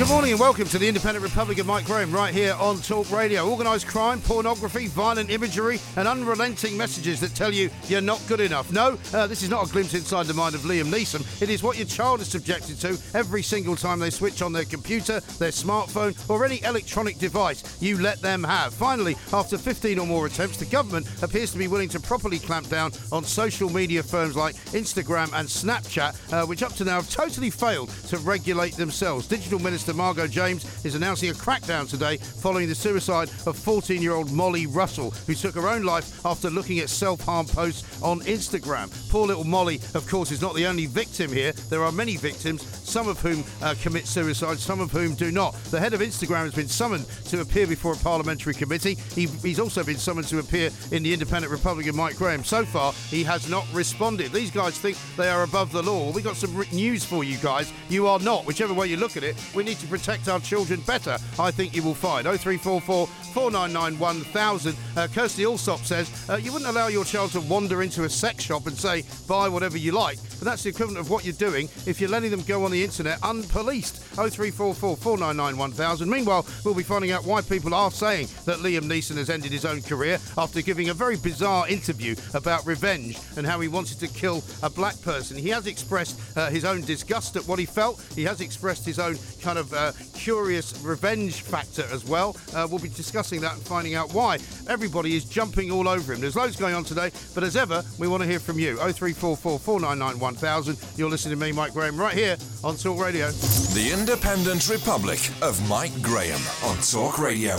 Good morning and welcome to the Independent Republic of Mike Graham right here on Talk Radio. Organised crime, pornography, violent imagery, and unrelenting messages that tell you you're not good enough. No, uh, this is not a glimpse inside the mind of Liam Neeson. It is what your child is subjected to every single time they switch on their computer, their smartphone, or any electronic device you let them have. Finally, after 15 or more attempts, the government appears to be willing to properly clamp down on social media firms like Instagram and Snapchat, uh, which up to now have totally failed to regulate themselves. Digital Minister Margot James is announcing a crackdown today following the suicide of 14 year old Molly Russell, who took her own life after looking at self harm posts on Instagram. Poor little Molly, of course, is not the only victim here. There are many victims, some of whom uh, commit suicide, some of whom do not. The head of Instagram has been summoned to appear before a parliamentary committee. He, he's also been summoned to appear in the Independent Republic of Mike Graham. So far, he has not responded. These guys think they are above the law. We got some news for you guys. You are not. Whichever way you look at it, we need to protect our children better. I think you will find. 0344 499 1000. Uh, Kirsty Allsopp says uh, you wouldn't allow your child to wander into a sex shop and say, buy whatever you like. But that's the equivalent of what you're doing if you're letting them go on the internet unpoliced. 0344 499 1000. Meanwhile, we'll be finding out why people are saying that Liam Neeson has ended his own career after giving a very bizarre interview about revenge and how he wanted to kill a black person. He has expressed uh, his own disgust at what he felt. He has expressed his own kind of uh, curious revenge factor as well. Uh, we'll be discussing that and finding out why. Everybody is jumping all over him. There's loads going on today, but as ever, we want to hear from you. 0344 499 1000. You're listening to me, Mike Graham, right here on Talk Radio. The Independent Republic of Mike Graham on Talk Radio.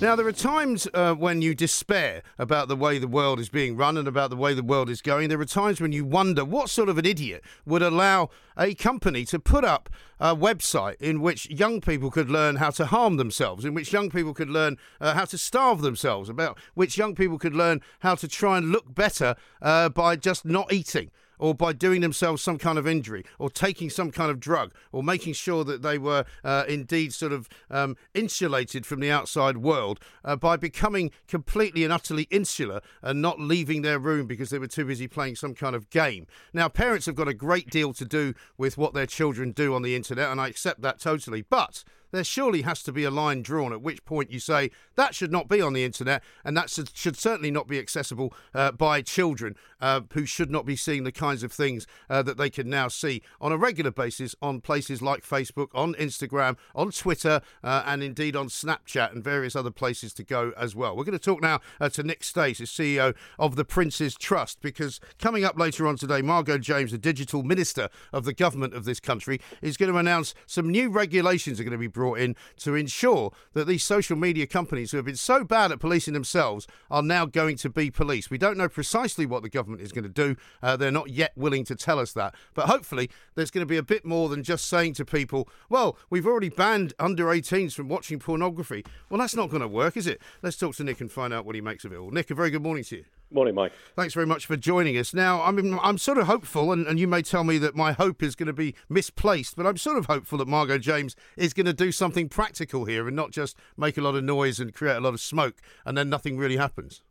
Now, there are times uh, when you despair about the way the world is being run and about the way the world is going. There are times when you wonder what sort of an idiot would allow a company to put up a website in which young people could learn how to harm themselves, in which young people could learn uh, how to starve themselves, about which young people could learn how to try and look better uh, by just not eating or by doing themselves some kind of injury, or taking some kind of drug, or making sure that they were uh, indeed sort of um, insulated from the outside world uh, by becoming completely and utterly insular and not leaving their room because they were too busy playing some kind of game. Now, parents have got a great deal to do with what their children do on the internet, and I accept that totally. But there surely has to be a line drawn at which point you say that should not be on the internet and that should, certainly not be accessible uh, by children uh, who should not be seeing the kinds of things uh, that they can now see on a regular basis on places like Facebook, on Instagram, on Twitter, uh, and indeed on Snapchat and various other places to go as well. We're going to talk now uh, to Nick Stace, CEO of the Prince's Trust, because coming up later on today, Margot James, the digital minister of the government of this country, is going to announce some new regulations are going to be brought in to ensure that these social media companies who have been so bad at policing themselves are now going to be policed. We don't know precisely what the government is going to do. Uh, they're not yet willing to tell us that. But hopefully, there's going to be a bit more than just saying to people, well, we've already banned under 18s from watching pornography. Well, that's not going to work, is it? Let's talk to Nick and find out what he makes of it all. Nick, a very good morning to you. Morning, Mike. Thanks very much for joining us. Now, I mean, I'm sort of hopeful, and, and you may tell me that my hope is going to be misplaced, but I'm sort of hopeful that Margot James is going to do something practical here and not just make a lot of noise and create a lot of smoke, and then nothing really happens.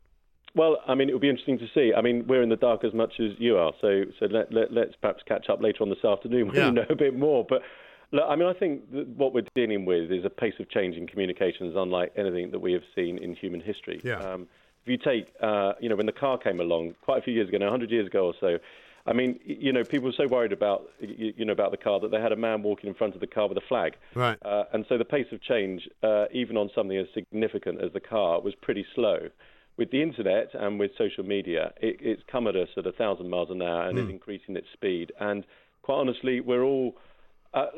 Well, I mean, it will be interesting to see. I mean, we're in the dark as much as you are, so so let, let, us perhaps catch up later on this afternoon when yeah. we know a bit more. But look, I mean, I think what we're dealing with is a pace of change in communications unlike anything that we have seen in human history. Yeah. Um, you take, uh, you know, when the car came along quite a few years ago, now 100 years ago or so, I mean, you know, people were so worried about, you know, about the car that they had a man walking in front of the car with a flag. Right. Uh, and so the pace of change, uh, even on something as significant as the car, was pretty slow. With the internet and with social media, it, it's come at us at a thousand miles an hour and mm. is increasing its speed. And quite honestly, we're all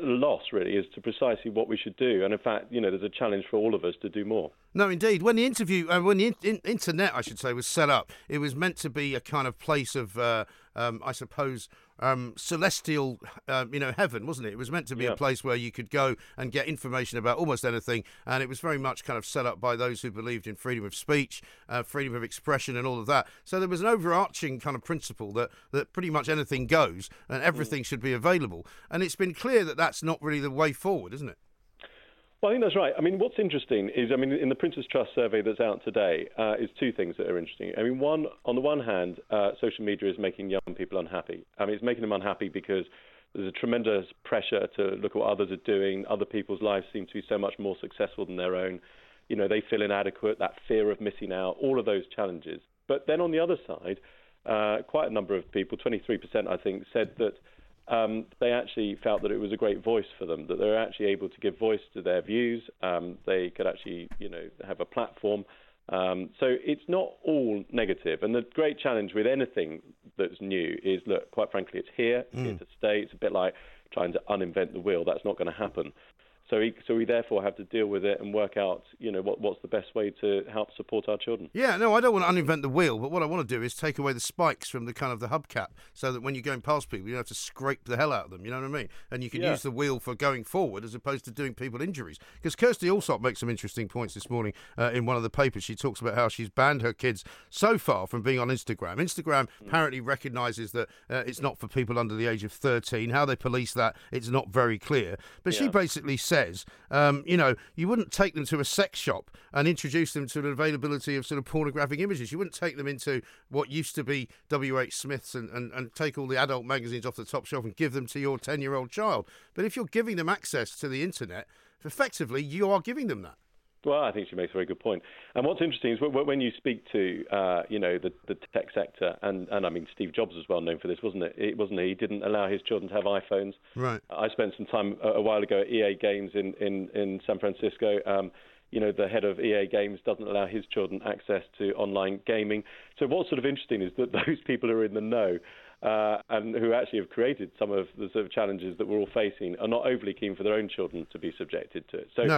loss really as to precisely what we should do. And in fact, you know, there's a challenge for all of us to do more. No, indeed. When the interview, uh, when the in- internet, I should say, was set up, it was meant to be a kind of place of, uh, um, I suppose, um, celestial, uh, you know, heaven, wasn't it? It was meant to be yeah. a place where you could go and get information about almost anything, and it was very much kind of set up by those who believed in freedom of speech, uh, freedom of expression, and all of that. So there was an overarching kind of principle that that pretty much anything goes and everything mm. should be available. And it's been clear that that's not really the way forward, isn't it? Well, I think that's right. I mean, what's interesting is, I mean, in the Prince's Trust survey that's out today, uh, is two things that are interesting. I mean, one, on the one hand, uh, social media is making young people unhappy. I mean, it's making them unhappy because there's a tremendous pressure to look at what others are doing. Other people's lives seem to be so much more successful than their own. You know, they feel inadequate, that fear of missing out, all of those challenges. But then on the other side, uh, quite a number of people, 23%, I think, said that um, they actually felt that it was a great voice for them, that they were actually able to give voice to their views. Um, they could actually, you know, have a platform. Um, so it's not all negative. And the great challenge with anything that's new is, look, quite frankly, it's here, it's mm. here to stay. It's a bit like trying to uninvent the wheel. That's not going to happen. So we, so we therefore have to deal with it and work out, you know, what, what's the best way to help support our children. Yeah, no, I don't want to uninvent the wheel, but what I want to do is take away the spikes from the kind of the hubcap, so that when you're going past people, you don't have to scrape the hell out of them. You know what I mean? And you can yeah. use the wheel for going forward as opposed to doing people injuries. Because Kirsty Allsopp makes some interesting points this morning uh, in one of the papers. She talks about how she's banned her kids so far from being on Instagram. Instagram mm. apparently recognises that uh, it's not for people under the age of 13. How they police that, it's not very clear. But yeah. she basically says. Um, you know, you wouldn't take them to a sex shop and introduce them to the availability of sort of pornographic images. You wouldn't take them into what used to be W.H. Smith's and, and, and take all the adult magazines off the top shelf and give them to your 10 year old child. But if you're giving them access to the internet, effectively, you are giving them that. Well, I think she makes a very good point. And what's interesting is when you speak to, uh, you know, the, the tech sector, and, and I mean, Steve Jobs was well known for this, wasn't it? it? Wasn't he? He didn't allow his children to have iPhones. Right. I spent some time a, a while ago at EA Games in in, in San Francisco. Um, you know, the head of EA Games doesn't allow his children access to online gaming. So what's sort of interesting is that those people who are in the know uh, and who actually have created some of the sort of challenges that we're all facing are not overly keen for their own children to be subjected to it. So. No.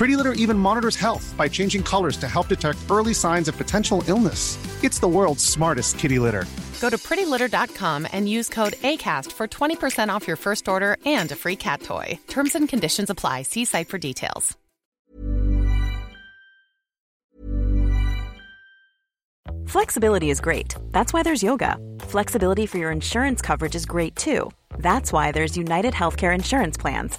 Pretty Litter even monitors health by changing colors to help detect early signs of potential illness. It's the world's smartest kitty litter. Go to prettylitter.com and use code ACAST for 20% off your first order and a free cat toy. Terms and conditions apply. See site for details. Flexibility is great. That's why there's yoga. Flexibility for your insurance coverage is great too. That's why there's United Healthcare Insurance Plans.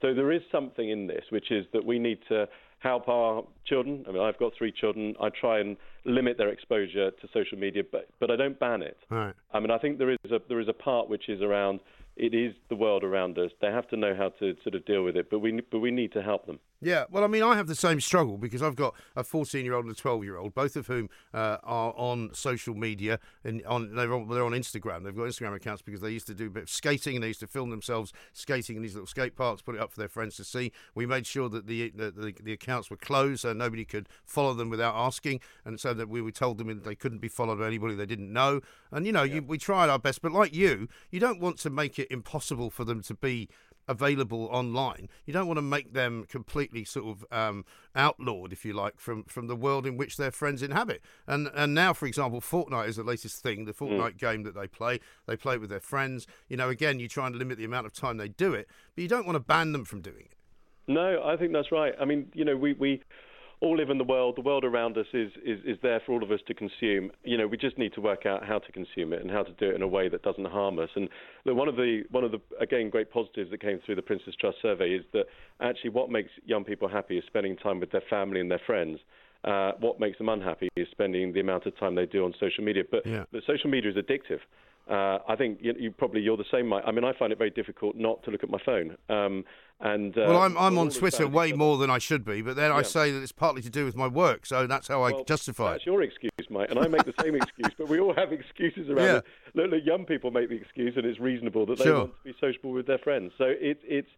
So there is something in this, which is that we need to help our children. I mean, I've got three children. I try and limit their exposure to social media, but but I don't ban it. Right. I mean, I think there is a there is a part which is around it is the world around us. They have to know how to sort of deal with it, but we but we need to help them. Yeah, well, I mean, I have the same struggle because I've got a 14 year old and a 12 year old, both of whom uh, are on social media and on they're, on they're on Instagram. They've got Instagram accounts because they used to do a bit of skating and they used to film themselves skating in these little skate parks, put it up for their friends to see. We made sure that the the, the, the accounts were closed so nobody could follow them without asking, and so that we were told them that they couldn't be followed by anybody they didn't know. And you know, yeah. you, we tried our best, but like you, you don't want to make it impossible for them to be available online. You don't want to make them completely sort of um, outlawed, if you like, from, from the world in which their friends inhabit. And and now, for example, Fortnite is the latest thing, the Fortnite mm. game that they play. They play it with their friends. You know, again, you try and limit the amount of time they do it, but you don't want to ban them from doing it. No, I think that's right. I mean, you know, we, we all live in the world. The world around us is, is, is there for all of us to consume. You know, we just need to work out how to consume it and how to do it in a way that doesn't harm us. And look, one of the one of the again great positives that came through the Prince's Trust survey is that actually what makes young people happy is spending time with their family and their friends. Uh, what makes them unhappy is spending the amount of time they do on social media. But, yeah. but social media is addictive. Uh, I think you, you, probably you're the same. Mike. I mean, I find it very difficult not to look at my phone. Um, and uh, well, I'm I'm on Twitter way more than I should be, but then yeah. I say that it's partly to do with my work, so that's how well, I justify that's it. your excuse, Mike, and I make the same excuse. But we all have excuses around yeah. it. Look, look, young people make the excuse, and it's reasonable that they sure. want to be sociable with their friends. So it, it's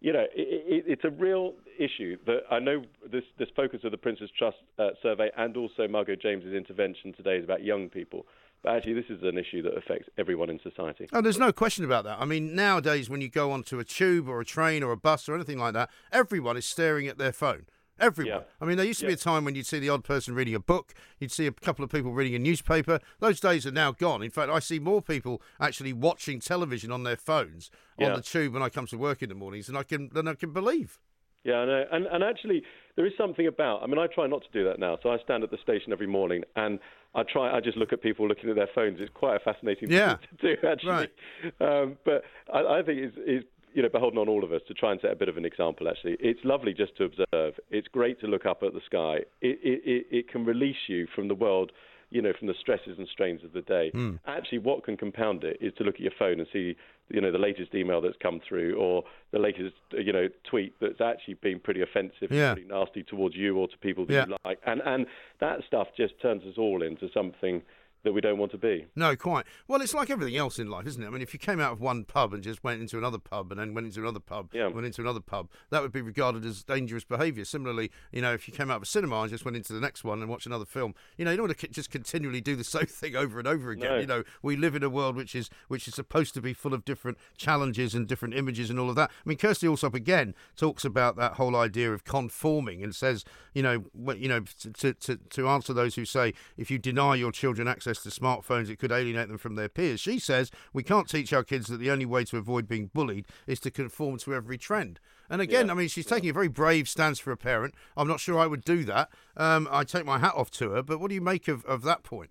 you know, it, it, it's a real issue that I know this, this focus of the Prince's Trust uh, survey and also Margot James's intervention today is about young people. But actually, this is an issue that affects everyone in society. Oh, there's no question about that. I mean, nowadays, when you go onto a tube or a train or a bus or anything like that, everyone is staring at their phone. Everyone. Yeah. I mean, there used to yeah. be a time when you'd see the odd person reading a book, you'd see a couple of people reading a newspaper. Those days are now gone. In fact, I see more people actually watching television on their phones yeah. on the tube when I come to work in the mornings than I can than I can believe. Yeah, I know. And, and actually, there is something about. I mean, I try not to do that now. So I stand at the station every morning and I try. I just look at people looking at their phones. It's quite a fascinating yeah. thing to do, actually. Right. Um, but I, I think it's, it's you know beholden on all of us to try and set a bit of an example. Actually, it's lovely just to observe. It's great to look up at the sky. It it, it, it can release you from the world you know, from the stresses and strains of the day. Mm. Actually, what can compound it is to look at your phone and see, you know, the latest email that's come through or the latest, you know, tweet that's actually been pretty offensive yeah. and pretty nasty towards you or to people that yeah. you like. And and that stuff just turns us all into something that we don't want to be. No, quite. Well, it's like everything else in life, isn't it? I mean, if you came out of one pub and just went into another pub and then went into another pub, yeah. went into another pub, that would be regarded as dangerous behaviour. Similarly, you know, if you came out of a cinema and just went into the next one and watched another film, you know, you don't want to just continually do the same thing over and over again. No. You know, we live in a world which is which is supposed to be full of different challenges and different images and all of that. I mean, Kirsty Allsopp again talks about that whole idea of conforming and says, you know, you know, to to to answer those who say if you deny your children access to smartphones it could alienate them from their peers. She says we can't teach our kids that the only way to avoid being bullied is to conform to every trend. And again, Yeah. I mean, she's taking a very brave stance for a parent. I'm not sure I would do that. Um, I take my hat off to her. But what do you make of, of that point?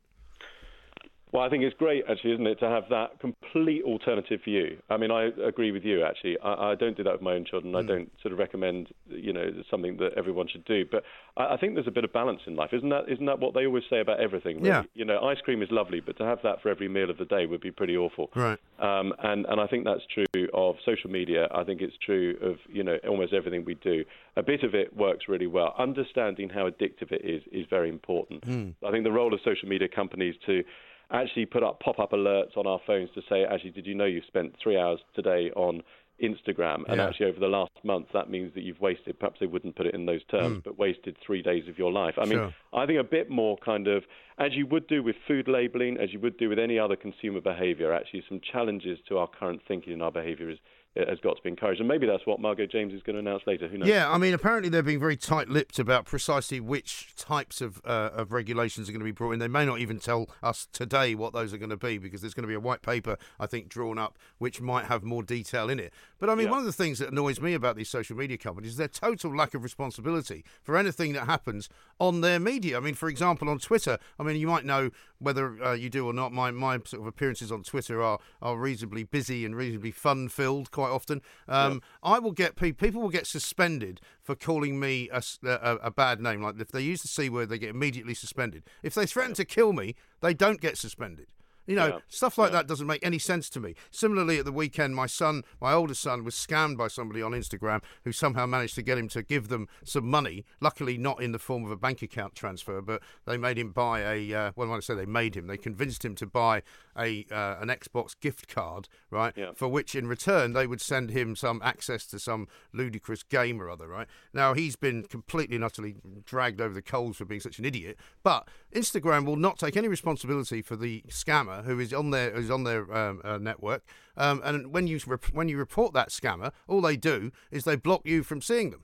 Well, I think it's great, actually, isn't it, to have that complete alternative you. I mean, I agree with you, actually. I, I don't do that with my own children. Mm. I don't sort of recommend, you know, something that everyone should do. But I, I, think there's a bit of balance in life, isn't that? Isn't that what they always say about everything? Really? Yeah. You know, ice cream is lovely, but to have that for every meal of the day would be pretty awful. Right. Um, and and I think that's true of social media. I think it's true of you know almost everything we do. A bit of it works really well. Understanding how addictive it is is very important. Mm. I think the role of social media companies to actually put up pop-up alerts on our phones to say, actually, did you know you've spent three hours today on Instagram? And Yeah. actually, over the last month, that means that you've wasted. Perhaps they wouldn't put it in those terms, Mm. but wasted three days of your life. I mean, Sure. I think a bit more kind of, as you would do with food labeling, as you would do with any other consumer behaviour, actually some challenges to our current thinking and our behaviour is, has got to be encouraged. And maybe that's what Margot James is going to announce later. Who knows? Yeah, I mean, apparently they're being very tight-lipped about precisely which types of uh, of regulations are going to be brought in. They may not even tell us today what those are going to be because there's going to be a white paper, I think, drawn up which might have more detail in it. But I mean, Yeah. one of the things that annoys me about these social media companies is their total lack of responsibility for anything that happens on their media. I mean, for example, on Twitter, I mean, you might know whether uh, you do or not. My my sort of appearances on Twitter are are reasonably busy and reasonably fun-filled quite often. Um, I will get pe- people will get suspended for calling me a bad name. Like if they use the c word, they get immediately suspended. If they threaten to kill me, they don't get suspended. You know, Yeah. stuff like that doesn't make any sense to me. Similarly, at the weekend, my son, my oldest son, was scammed by somebody on Instagram who somehow managed to get him to give them some money. Luckily, not in the form of a bank account transfer, but they made him buy a. Uh, well, when I say they made him, they convinced him to buy a uh, an Xbox gift card, right? Yeah. For which, in return, they would send him some access to some ludicrous game or other, right? Now he's been completely and utterly dragged over the coals for being such an idiot. But Instagram will not take any responsibility for the scammer who is on their who's on their um, uh, network. Um, and when you rep- when you report that scammer, all they do is they block you from seeing them.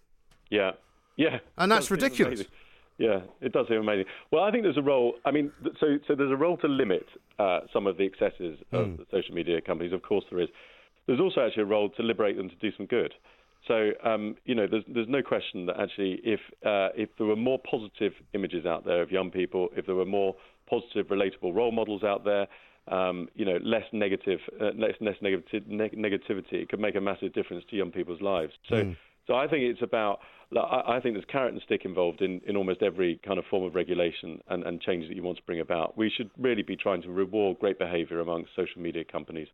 Yeah, yeah. And that's ridiculous. Yeah, it does seem amazing. Well, I think there's a role. I mean, so so there's a role to limit uh, some of the excesses of the social media companies. Of course, there is. There's also actually a role to liberate them to do some good. So um, you know, there's there's no question that actually, if uh, if there were more positive images out there of young people, if there were more positive, relatable role models out there, um, you know, less negative, uh, less less negati- neg- negativity, it could make a massive difference to young people's lives. So. So I think it's about. I think there's carrot and stick involved in, in almost every kind of form of regulation and, and change that you want to bring about. We should really be trying to reward great behaviour amongst social media companies,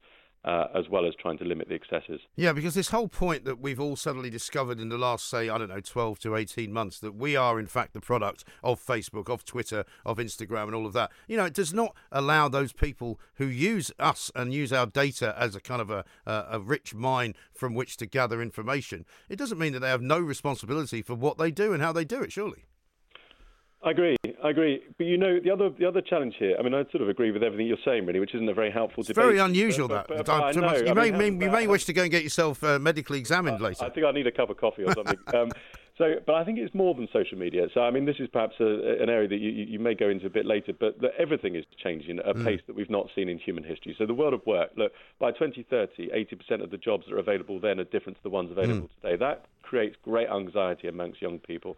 uh, as well as trying to limit the excesses. Yeah, because this whole point that we've all suddenly discovered in the last, say, I don't know, 12 to 18 months, that we are, in fact, the product of Facebook, of Twitter, of Instagram, and all of that, you know, it does not allow those people who use us and use our data as a kind of a, a, a rich mine from which to gather information. It doesn't mean that they have no responsibility for what they do and how they do it, surely. I agree. I agree. But you know, the other the other challenge here. I mean, I sort of agree with everything you're saying, really, which isn't a very helpful It's debate. very unusual But- that. but- but but I so know. you I may, mean, you may wish to go and get yourself uh, medically examined later. I think I need a cup of coffee or something. um, so, but I think it's more than social media. So, I mean, this is perhaps a, an area that you, you may go into a bit later, but that everything is changing at a Mm. pace that we've not seen in human history. So, the world of work, look, by 2030, 80% of the jobs that are available then are different to the ones available Mm. today. That creates great anxiety amongst young people.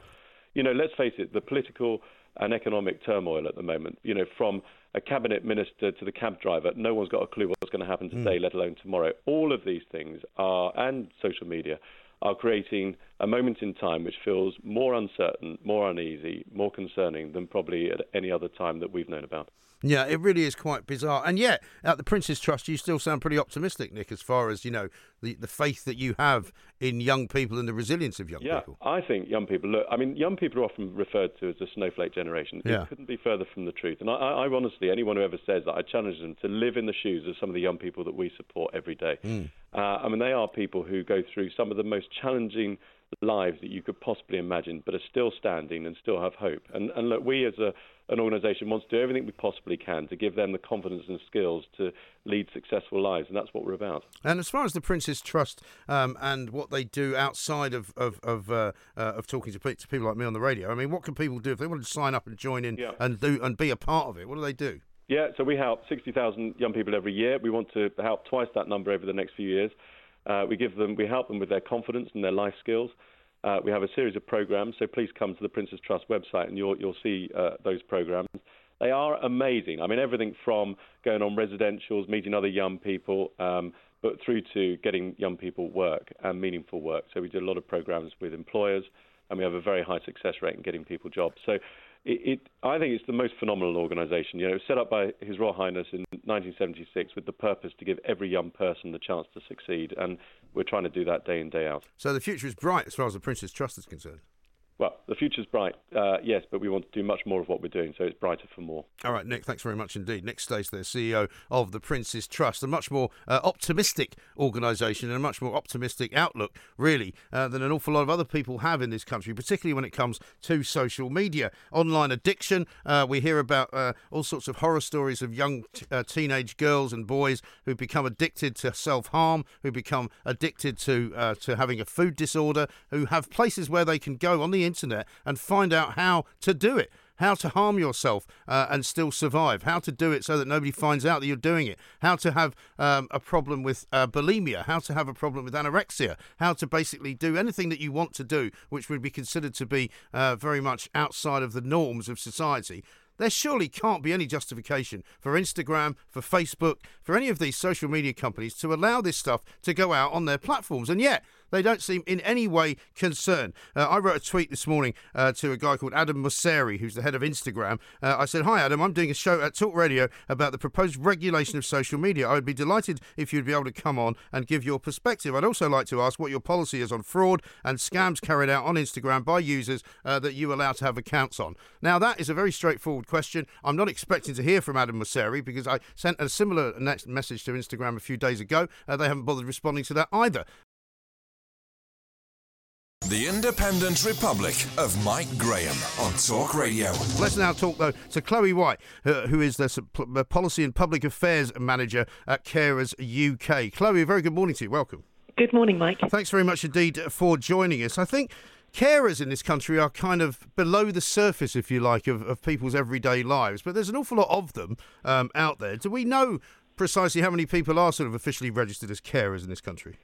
You know, let's face it, the political and economic turmoil at the moment, you know, from a cabinet minister to the cab driver, no one's got a clue what's going to happen hmm. today, let alone tomorrow. All of these things are, and social media, are creating a moment in time which feels more uncertain, more uneasy, more concerning than probably at any other time that we've known about. Yeah, it really is quite bizarre. And yet, at the Prince's Trust, you still sound pretty optimistic, Nick, as far as, you know, the, the faith that you have in young people and the resilience of young yeah, people. I think young people look. I mean, young people are often referred to as the snowflake generation. Yeah. It couldn't be further from the truth. And I, I, I honestly, anyone who ever says that, I challenge them to live in the shoes of some of the young people that we support every day. Uh, I mean, they are people who go through some of the most challenging lives that you could possibly imagine, but are still standing and still have hope. And, and look, we as a, an organisation want to do everything we possibly can to give them the confidence and skills to lead successful lives, and that's what we're about. And as far as the Prince's Trust um, and what they do outside of of of, uh, uh, of talking to, pe- to people like me on the radio, I mean, what can people do if they want to sign up and join in Yeah. and do and be a part of it? What do they do? Yeah, so we help 60,000 young people every year. We want to help twice that number over the next few years. Uh, we give them, we help them with their confidence and their life skills. Uh, we have a series of programs, so please come to the Prince's Trust website and you'll you'll see uh, those programs. They are amazing. I mean, everything from going on residentials, meeting other young people, um, but through to getting young people work and meaningful work. So we do a lot of programs with employers, and we have a very high success rate in getting people jobs. So it, it, I think it's the most phenomenal organisation. You know, set up by His Royal Highness in 1976 with the purpose to give every young person the chance to succeed, and we're trying to do that day in day out. So the future is bright as far as the Prince's Trust is concerned. Well, the future's bright, uh, yes, but we want to do much more of what we're doing, so it's brighter for more. All right, Nick, thanks very much indeed. Nick Stace, the CEO of the Prince's Trust, a much more uh, optimistic organisation and a much more optimistic outlook, really, uh, than an awful lot of other people have in this country, particularly when it comes to social media. Online addiction, uh, we hear about uh, all sorts of horror stories of young t- uh, teenage girls and boys who become addicted to self harm, who become addicted to, to having a food disorder, who have places where they can go on the internet and find out how to do it how to harm yourself uh, and still survive, how to do it so that nobody finds out that you're doing it, how to have um, a problem with uh, bulimia, how to have a problem with anorexia, how to basically do anything that you want to do, which would be considered to be uh, very much outside of the norms of society. There surely can't be any justification for Instagram, for Facebook, for any of these social media companies to allow this stuff to go out on their platforms. And yet, they don't seem in any way concerned. Uh, I wrote a tweet this morning uh, to a guy called Adam Mosseri, who's the head of Instagram. Uh, I said, Hi, Adam, I'm doing a show at Talk Radio about the proposed regulation of social media. I would be delighted if you'd be able to come on and give your perspective. I'd also like to ask what your policy is on fraud and scams carried out on Instagram by users uh, that you allow to have accounts on. Now, that is a very straightforward question. I'm not expecting to hear from Adam Mosseri because I sent a similar message to Instagram a few days ago. Uh, they haven't bothered responding to that either. The Independent Republic of Mike Graham on Talk Radio. Let's now talk, though, to Chloe White, who is the Policy and Public Affairs Manager at Carers UK. Chloe, a very good morning to you. Welcome. Good morning, Mike. Thanks very much indeed for joining us. I think carers in this country are kind of below the surface, if you like, of, of people's everyday lives, but there's an awful lot of them um, out there. Do we know precisely how many people are sort of officially registered as carers in this country?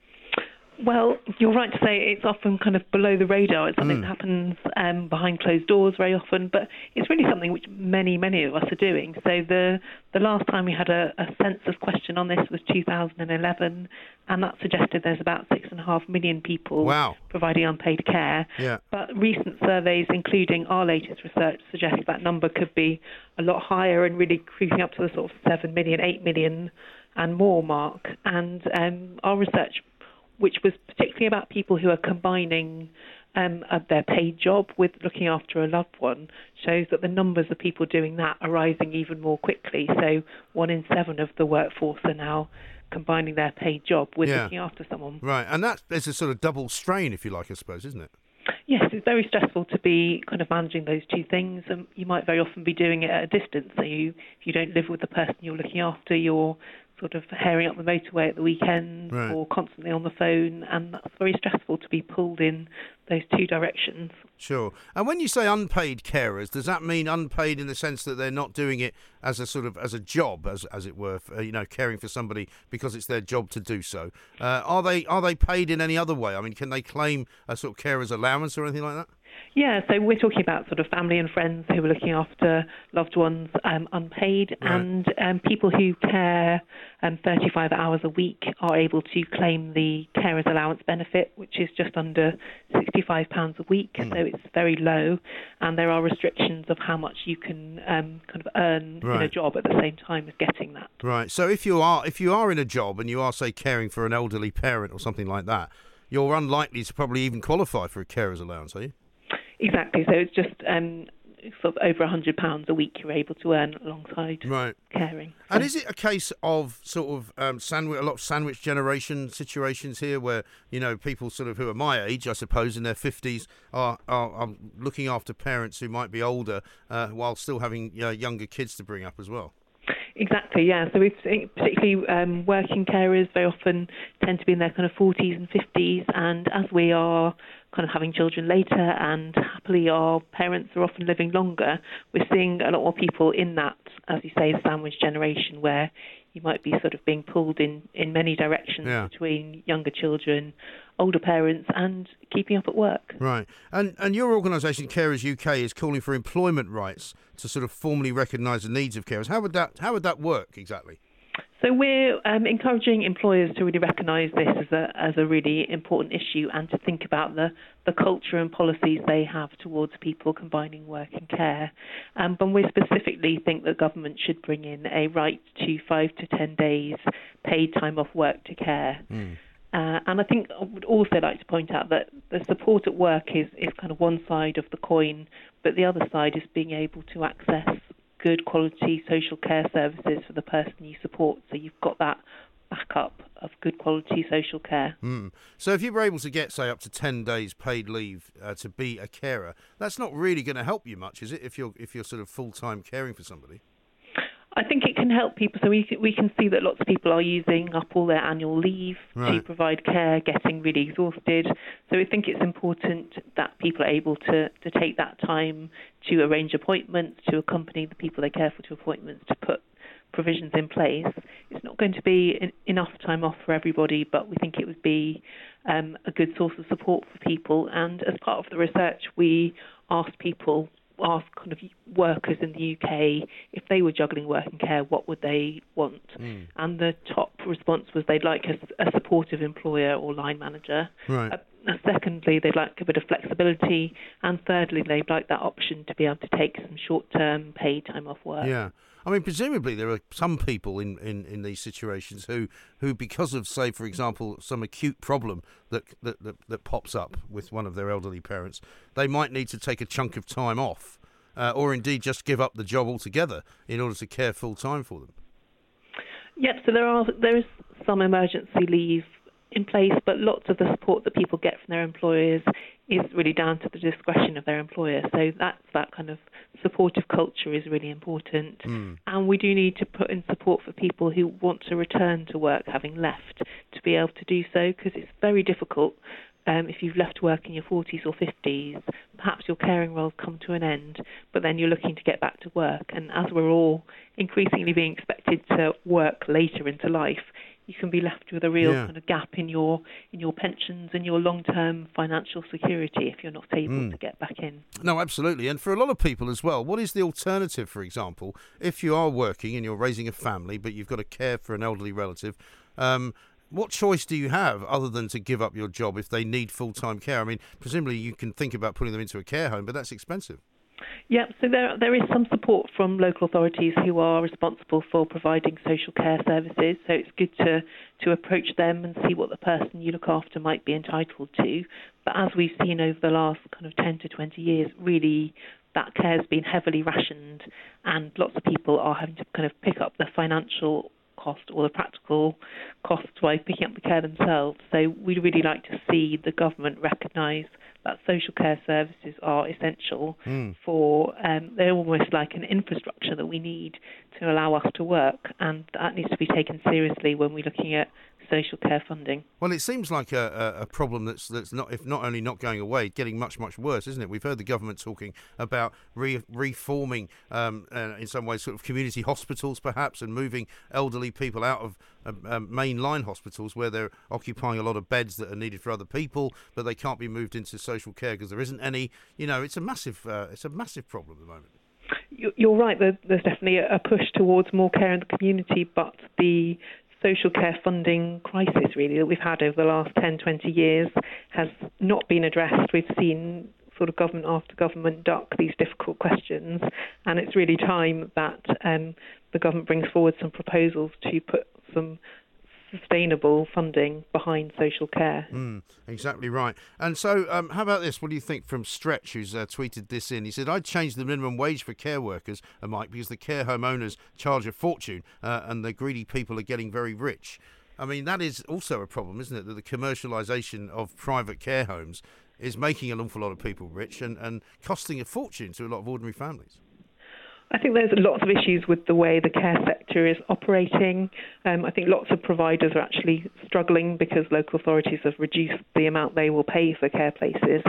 Well, you're right to say it's often kind of below the radar. It's something mm. that happens um, behind closed doors very often, but it's really something which many, many of us are doing. So the the last time we had a, a census question on this was 2011, and that suggested there's about six and a half million people wow. providing unpaid care. Yeah. But recent surveys, including our latest research, suggest that number could be a lot higher and really creeping up to the sort of seven million, eight million and more mark. And um, our research which was particularly about people who are combining um, their paid job with looking after a loved one, shows that the numbers of people doing that are rising even more quickly. So one in seven of the workforce are now combining their paid job with yeah. looking after someone. Right, and that is a sort of double strain, if you like, I suppose, isn't it? Yes, it's very stressful to be kind of managing those two things, and you might very often be doing it at a distance. So you, if you don't live with the person you're looking after, you're sort of herring up the motorway at the weekend right. or constantly on the phone, and that's very stressful to be pulled in those two directions. Sure. And when you say unpaid carers, does that mean unpaid in the sense that they're not doing it as a sort of as a job, as as it were, for, you know, caring for somebody because it's their job to do so? Uh, are they are they paid in any other way? I mean, can they claim a sort of carer's allowance or anything like that? Yeah, so we're talking about sort of family and friends who are looking after loved ones um, unpaid, right. and um, people who care um, 35 hours a week are able to claim the carer's allowance benefit, which is just under £65 a week, mm. so it's very low, and there are restrictions of how much you can um, kind of earn right. in a job at the same time as getting that. Right. So if you are if you are in a job and you are say caring for an elderly parent or something like that, you're unlikely to probably even qualify for a carer's allowance, are you? Exactly. So it's just um, sort of over hundred pounds a week you're able to earn alongside right. caring. So. And is it a case of sort of um, sandwich, a lot of sandwich generation situations here, where you know people sort of who are my age, I suppose, in their fifties, are, are, are looking after parents who might be older uh, while still having younger kids to bring up as well. Exactly, yeah. So we've particularly um, working carers very often tend to be in their kind of 40s and 50s, and as we are kind of having children later and happily our parents are often living longer, we're seeing a lot more people in that, as you say, sandwich generation where you might be sort of being pulled in, in many directions Yeah. between younger children, older parents, and keeping up at work. Right. And and your organisation, Carers UK, is calling for employment rights to sort of formally recognise the needs of carers. How would that How would that work exactly? So we're um, encouraging employers to really recognise this as a as a really important issue and to think about the, the culture and policies they have towards people combining work and care. Um, but we specifically think that government should bring in a right to five to ten days paid time off work to care. Uh, and I think I would also like to point out that the support at work is, is kind of one side of the coin, but the other side is being able to access good quality social care services for the person you support. So you've got that backup of good quality social care. Mm. So if you were able to get, say, up to ten days paid leave uh, to be a carer, that's not really going to help you much, is it? If you're if you're sort of full time caring for somebody. I think it can help people. So we can, we can see that lots of people are using up all their annual leave to provide care, getting really exhausted. So we think it's important that people are able to, to take that time to arrange appointments, to accompany the people they care for to appointments, to put provisions in place. It's not going to be en- enough time off for everybody, but we think it would be um, a good source of support for people. And as part of the research, we asked people, asked kind of workers in the UK, if they were juggling work and care, what would they want? And the top response was they'd like a, a supportive employer or line manager. Right. Uh, secondly, they'd like a bit of flexibility, and thirdly, they'd like that option to be able to take some short-term paid time off work. Yeah. I mean, presumably there are some people in, in, in these situations who, who, because of, say, for example, some acute problem that, that, that, that pops up with one of their elderly parents, they might need to take a chunk of time off uh, or indeed just give up the job altogether in order to care full time for them. Yep. So there are there is some emergency leave in place, but lots of the support that people get from their employers is really down to the discretion of their employer. So that's that kind of supportive culture is really important. And we do need to put in support for people who want to return to work having left to be able to do so because it's very difficult. Um, if you've left work in your 40s or 50s, perhaps your caring role's come to an end, but then you're looking to get back to work. And as we're all increasingly being expected to work later into life, you can be left with a real Yeah. kind of gap in your in your pensions and your long-term financial security if you're not able to get back in. No, absolutely. And for a lot of people as well, what is the alternative, for example, if you are working and you're raising a family, but you've got to care for an elderly relative? Um, what choice do you have other than to give up your job if they need full time care? I mean, presumably you can think about putting them into a care home, but that's expensive. Yeah, so there there is some support from local authorities who are responsible for providing social care services. So it's good to to approach them and see what the person you look after might be entitled to. But as we've seen over the last kind of 10 to 20 years, really that care has been heavily rationed, and lots of people are having to kind of pick up the financial cost or the practical cost by picking up the care themselves. So we'd really like to see the government recognise that social care services are essential for um, they're almost like an infrastructure that we need to allow us to work, and that needs to be taken seriously when we're looking at social care funding. Well, it seems like a, a, problem that's that's not if not only not going away, getting much much worse, isn't it? We've heard the government talking about re- reforming, um, uh, in some ways, sort of community hospitals, perhaps, and moving elderly people out of um, um, mainline hospitals where they're occupying a lot of beds that are needed for other people, but they can't be moved into social care because there isn't any. You know, it's a massive uh, it's a massive problem at the moment. You- You're right. There's definitely a push towards more care in the community, but the social care funding crisis, really, that we've had over the last 10, 20 years has not been addressed. We've seen sort of government after government duck these difficult questions, and it's really time that um, the government brings forward some proposals to put some sustainable funding behind social care. Mm, exactly right. And so, um, how about this? What do you think from Stretch, who's uh, tweeted this in? He said, I'd change the minimum wage for care workers, uh, Mike, because the care home owners charge a fortune uh, and the greedy people are getting very rich. I mean, that is also a problem, isn't it? That the commercialisation of private care homes is making an awful lot of people rich and, and costing a fortune to a lot of ordinary families. I think there's lots of issues with the way the care sector is operating. Um, I think lots of providers are actually struggling because local authorities have reduced the amount they will pay for care places.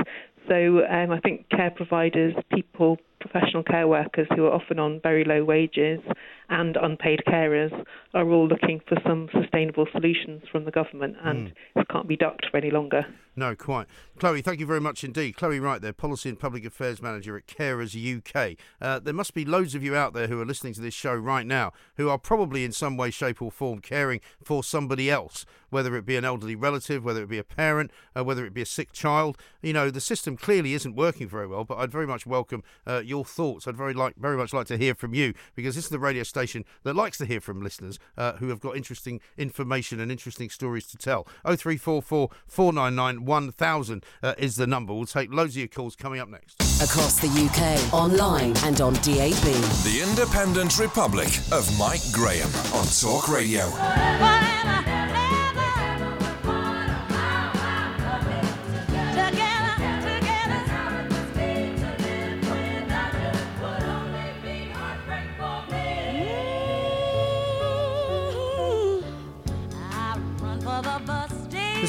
So um, I think care providers, people, professional care workers who are often on very low wages and unpaid carers are all looking for some sustainable solutions from the government, and Mm. it can't be ducked for any longer. No, quite. Chloe, thank you very much indeed. Chloe Wright there, Policy and Public Affairs Manager at Carers UK. Uh, there must be loads of you out there who are listening to this show right now who are probably in some way, shape, or form caring for somebody else, whether it be an elderly relative, whether it be a parent, uh, whether it be a sick child. You know, the system clearly isn't working very well, but I'd very much welcome uh, your thoughts. I'd very like, very much like to hear from you because this is the radio station that likes to hear from listeners uh, who have got interesting information and interesting stories to tell. 0344 499 1000 uh, is the number. We'll take loads of your calls coming up next. Across the UK, online and on DAB. The Independent Republic of Mike Graham on Talk Radio.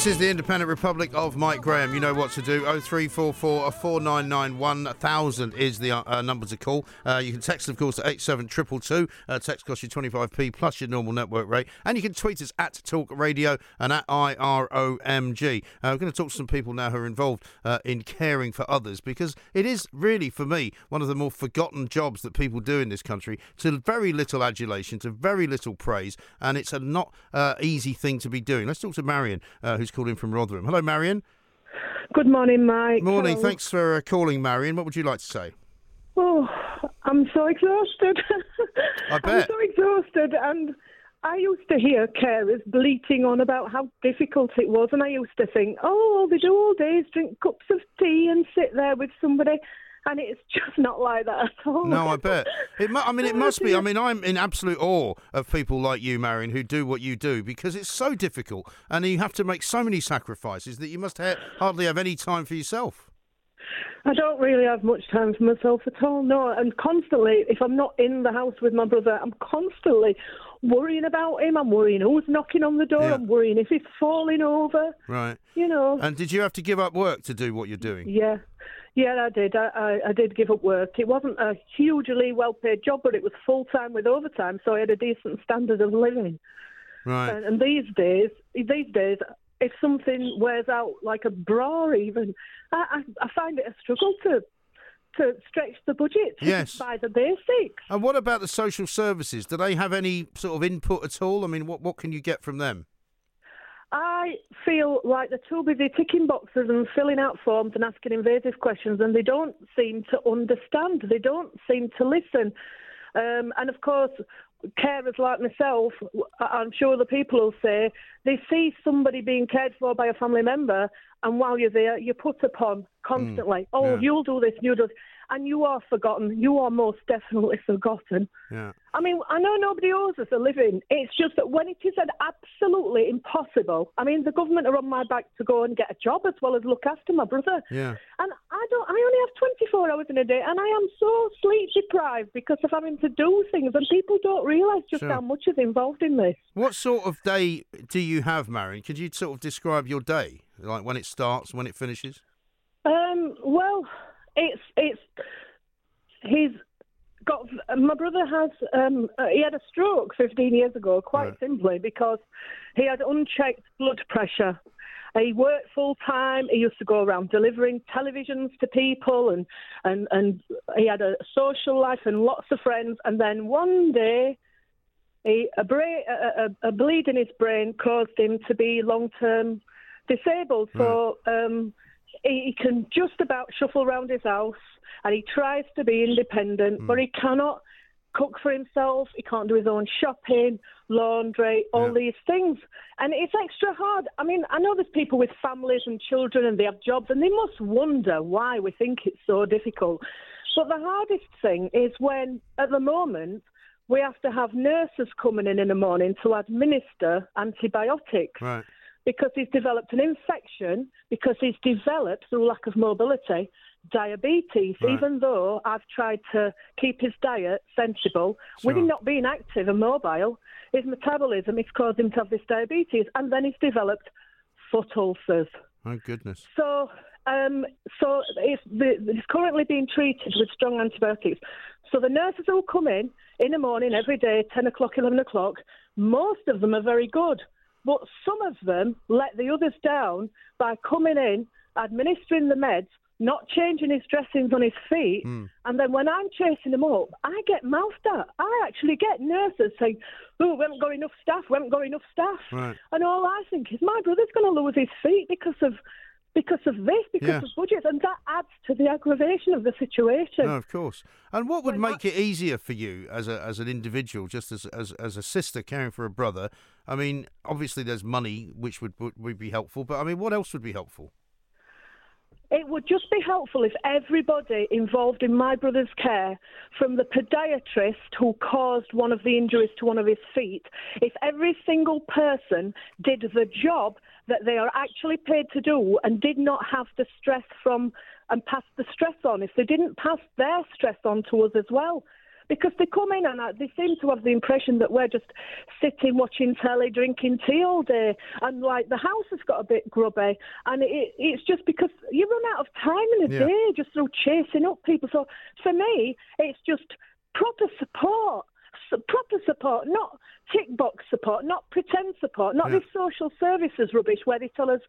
This is the Independent Republic of Mike Graham. You know what to do. 0344 499 1000 is the uh, uh, number to call. Uh, you can text, of course, to 87222. Uh, text costs you 25p plus your normal network rate. And you can tweet us at Talk Radio and at IROMG. Uh, we're going to talk to some people now who are involved uh, in caring for others because it is really, for me, one of the more forgotten jobs that people do in this country to very little adulation, to very little praise. And it's a not easy thing to be doing. Let's talk to Marion, uh, who's called in from Rotherham. Hello, Marion. Good morning, Mike. Morning. Thanks for uh, calling, Marion. What would you like to say? Oh, I'm so exhausted. I I'm so exhausted, and I used to hear carers bleating on about how difficult it was, and I used to think, oh, all they do all day is drink cups of tea and sit there with somebody, and it's just not like that at all. No, I bet. It. Mu- I mean, it oh, must be. I mean, I'm in absolute awe of people like you, Marion, who do what you do because it's so difficult, and you have to make so many sacrifices that you must ha- hardly have any time for yourself. I don't really have much time for myself at all, no. And constantly, if I'm not in the house with my brother, I'm constantly worrying about him. I'm worrying who's knocking on the door. Yeah. I'm worrying if he's falling over. Right. You know. And did you have to give up work to do what you're doing? Yeah, yeah, I did. I, I, I did give up work. It wasn't a hugely well-paid job, but it was full-time with overtime, so I had a decent standard of living. Right. And, and these days, these days, if something wears out like a bra, even, I, I, I find it a struggle to to stretch the budget Yes. buy the basics. And what about the social services? Do they have any sort of input at all? I mean, what what can you get from them? I feel like they're too busy ticking boxes and filling out forms and asking invasive questions, and they don't seem to understand. They don't seem to listen. Um, and of course, carers like myself, I'm sure the people will say, they see somebody being cared for by a family member, and while you're there, you're put upon hmm. constantly. oh, yeah. you'll do this, you'll do this. And you are forgotten. You are most definitely forgotten. Yeah. I mean, I know nobody owes us a living. It's just that when it is an absolutely impossible, I mean, the government are on my back to go and get a job as well as look after my brother. Yeah. And I don't. I only have 24 hours in a day, and I am so sleep deprived because of having to do things, and people don't realise just Sure. how much is involved in this. What sort of day do you have, Marion? Could you sort of describe your day, like when it starts, when it finishes? Um, well, it's it's he's got my brother has um uh, he had a stroke 15 years ago quite Right. simply because he had unchecked blood pressure. He worked full time. He used to go around delivering televisions to people, and and and he had a social life and lots of friends. And then one day, he, a, bra- a, a, a bleed in his brain caused him to be long term disabled. So um, he, can just about shuffle around his house and he tries to be independent, hmm. but he cannot cook for himself. He can't do his own shopping, laundry, all these things. And it's extra hard. I mean, I know there's people with families and children and they have jobs and they must wonder why we think it's so difficult. But the hardest thing is when, at the moment, we have to have nurses coming in in the morning to administer antibiotics Right. Because he's developed an infection, because he's developed, through lack of mobility, diabetes, Right. even though I've tried to keep his diet sensible. With him not being active and mobile, his metabolism has caused him to have this diabetes, and then he's developed foot ulcers. My goodness. So, um, so it's, the, it's currently being treated with strong antibiotics. So the nurses who come in in the morning every day, 10 o'clock, 11 o'clock, most of them are very good. But some of them let the others down by coming in, administering the meds, not changing his dressings on his feet. Hmm. And then when I'm chasing him up, I get mouthed at. I actually get nurses saying, oh, we haven't got enough staff, we haven't got enough staff. Right. And all I think is, my brother's going to lose his feet because of because of this, because Yeah. of budgets, and that adds to the aggravation of the situation. No, of course. And what would make it easier for you as a as an individual, just as as as a sister caring for a brother? I mean, obviously there's money which would would, would be helpful, but I mean, what else would be helpful? It would just be helpful if everybody involved in my brother's care, from the podiatrist who caused one of the injuries to one of his feet, if every single person did the job that they are actually paid to do and did not have the stress from and pass the stress on, if they didn't pass their stress on to us as well. Because they come in and uh, they seem to have the impression that we're just sitting watching telly, drinking tea all day, and like the house has got a bit grubby, and it, it's just because you run out of time in a Yeah. day just through chasing up people. So for me, it's just proper support, proper support, not tick box support, not pretend support, not Yeah. this social services rubbish where they tell us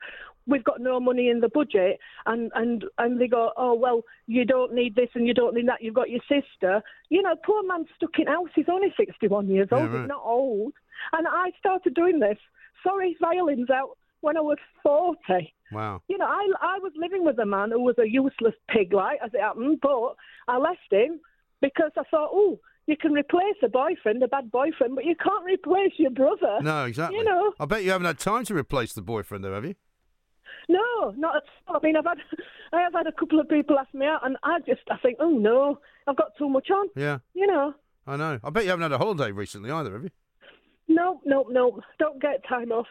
we've got no money in the budget and, and, and they go, oh, well, you don't need this and you don't need that, you've got your sister. You know, poor man stuck in house, he's only 61 years Yeah, old, right. he's not old. And I started doing this, sorry, violins out when I was 40. Wow. You know, I, I was living with a man who was a useless pig, like, as it happened, but I left him because I thought, oh, you can replace a boyfriend, a bad boyfriend, but you can't replace your brother. No, exactly. You know, I bet you haven't had time to replace the boyfriend, though, have you? no, not at all. I mean, I've had, I have had a couple of people ask me out, and I just, I think, oh no, I've got too much on. Yeah, You know, I know. I bet you haven't had a holiday recently either, have you? no, no, no, don't get time off.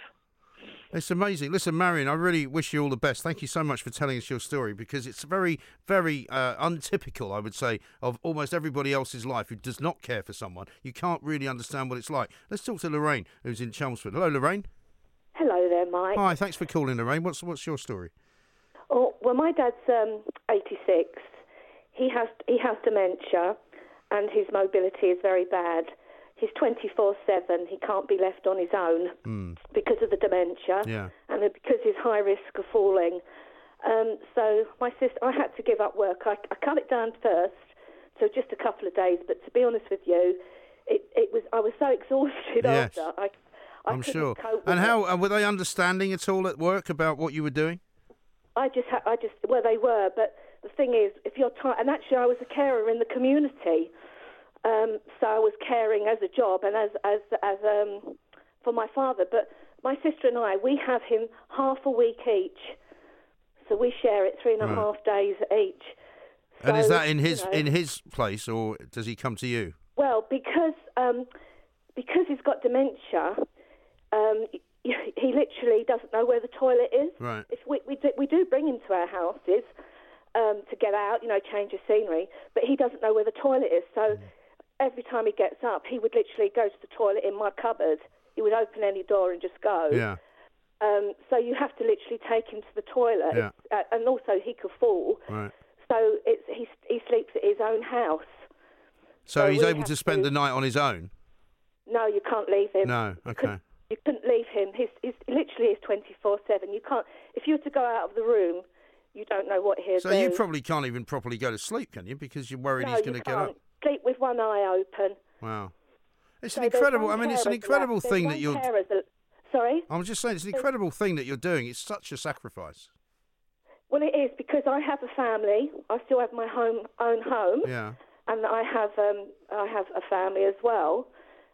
It's amazing. Listen, Marion, I really wish you all the best. Thank you so much for telling us your story because it's very, very uh, untypical, I would say, of almost everybody else's life who does not care for someone. You can't really understand what it's like. Let's talk to Lorraine, who's in Chelmsford. Hello, Lorraine. Hello there, Mike. Hi, thanks for calling, Lorraine. What's what's your story? Oh, well, my dad's um, 86. He has he has dementia, and his mobility is very bad. He's 24/7. He can't be left on his own Hmm. because of the dementia, Yeah. and because he's high risk of falling. Um, so my sister, I had to give up work. I, I cut it down first so just a couple of days. But to be honest with you, it, it was I was so exhausted Yes. after. I, I I'm couldn't sure. cope And how uh, were they understanding at all at work about what you were doing? I just, ha- I just, well, they were, but the thing is, if you're tired, and actually, I was a carer in the community, um, so I was caring as a job and as, as, as, um, for my father. But my sister and I, we have him half a week each, so we share it three and a half Right. days each. and is that in you his know, in his place or does he come to you? Well, because um, because he's got dementia, um, he, literally doesn't know where the toilet is. Right. If we we do, we do bring him to our houses um, to get out, you know, change of scenery, but he doesn't know where the toilet is. So every time he gets up, he would literally go to the toilet in my cupboard. He would open any door and just go. Yeah. Um, so you have to literally take him to the toilet, Yeah. uh, and also he could fall. Right. So it's he he sleeps at his own house. So, So he's able to spend to- the night on his own. No, you can't leave him. No. Okay. You couldn't leave him. He's, he's literally is twenty four seven. You can't. If you were to go out of the room, you don't know what he'll So do. you probably can't even properly go to sleep, can you? Because you're worried no, he's going to get up. Sleep with one eye open. Wow. It's So an incredible. I mean, it's an incredible thing that you're. Sorry. I'm just saying, it's an incredible thing that you're doing. It's such a sacrifice. Well, it is because I have a family. I still have my home own home. Yeah. and I have um, I have a family as well,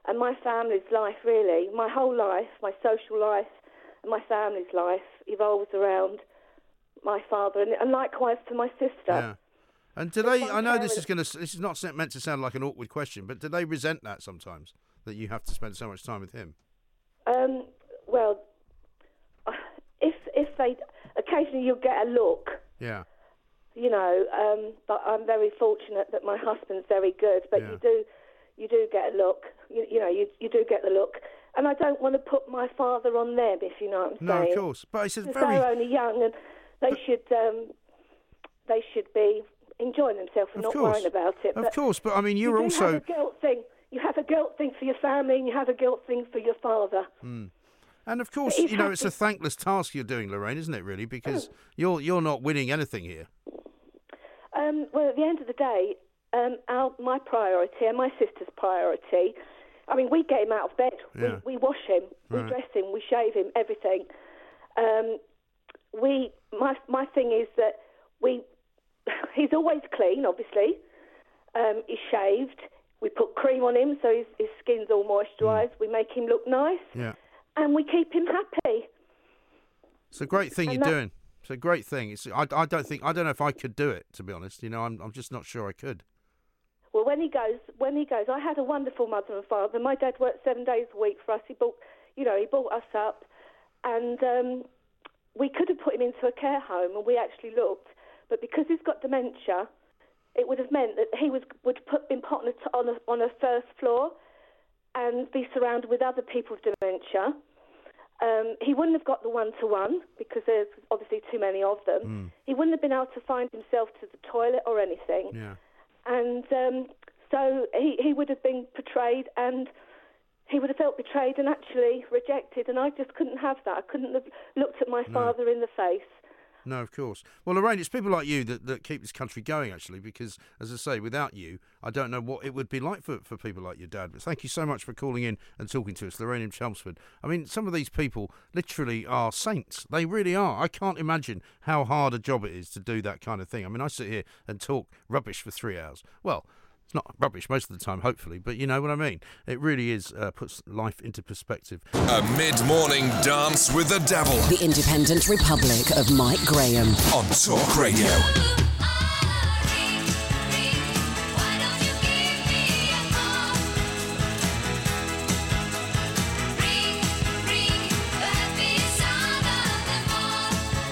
and my family's life really, my whole life, my social life, and my family's life evolves around my father, and, and likewise for my sister. Yeah. And do they? I know this is going to. This is not meant to sound like an awkward question, but do they resent that sometimes that you have to spend so much time with him? Um, well, if if they occasionally you'll get a look, Yeah. you know, um, but I'm very fortunate that my husband's very good, but Yeah. you do you do get a look, you, you know, you you do get the look, and I don't want to put my father on them, if you know what I'm No, saying. of course. But it's a very. They're only young and they should um, they should be enjoying themselves and Of not course. worrying about it. Of but course, but I mean, you you're do also. have a guilt thing. You have a guilt thing for your family, and you have a guilt thing for your father. Mm. And of course, you know, it's a thankless task you're doing, Lorraine, isn't it? Really, because you're you're not winning anything here. Um, well, at the end of the day, um, our, my priority and my sister's priority. I mean, we get him out of bed. Yeah. We, we wash him, we Right. dress him, we shave him, everything. Um, we my my thing is that we he's always clean, obviously. Um, he's shaved. We put cream on him so his, his skin's all moisturised. We make him look nice, Yeah, and we keep him happy. it's a great thing And you're doing. It's a great thing. It's I, I don't think I don't know if I could do it to be honest. You know, I'm I'm just not sure I could. Well, when he goes, when he goes, I had a wonderful mother and father. My dad worked seven days a week for us. He bought, you know, he brought us up, and um, we could have put him into a care home, and we actually looked, but because he's got dementia, it would have meant that he was would put been put on a, on a on a first floor, and be surrounded with other people with dementia. Um, he wouldn't have got the one to one because there's obviously too many of them. He wouldn't have been able to find himself to the toilet or anything Yeah. and um, so he, he would have been portrayed and he would have felt betrayed and actually rejected and I just couldn't have that. I couldn't have looked at my father in the face. No, of course. Well, Lorraine, it's people like you that, that keep this country going, actually, because, as I say, without you, I don't know what it would be like for, for people like your dad. But thank you so much for calling in and talking to us, Lorraine in Chelmsford. I mean, some of these people literally are saints. They really are. I can't imagine how hard a job it is to do that kind of thing. I mean, I sit here and talk rubbish for three hours. Well, it's not rubbish most of the time, hopefully, but you know what I mean. It really is uh, puts life into perspective. A mid morning dance with the devil The Independent Republic of Mike Graham. on Talk Radio.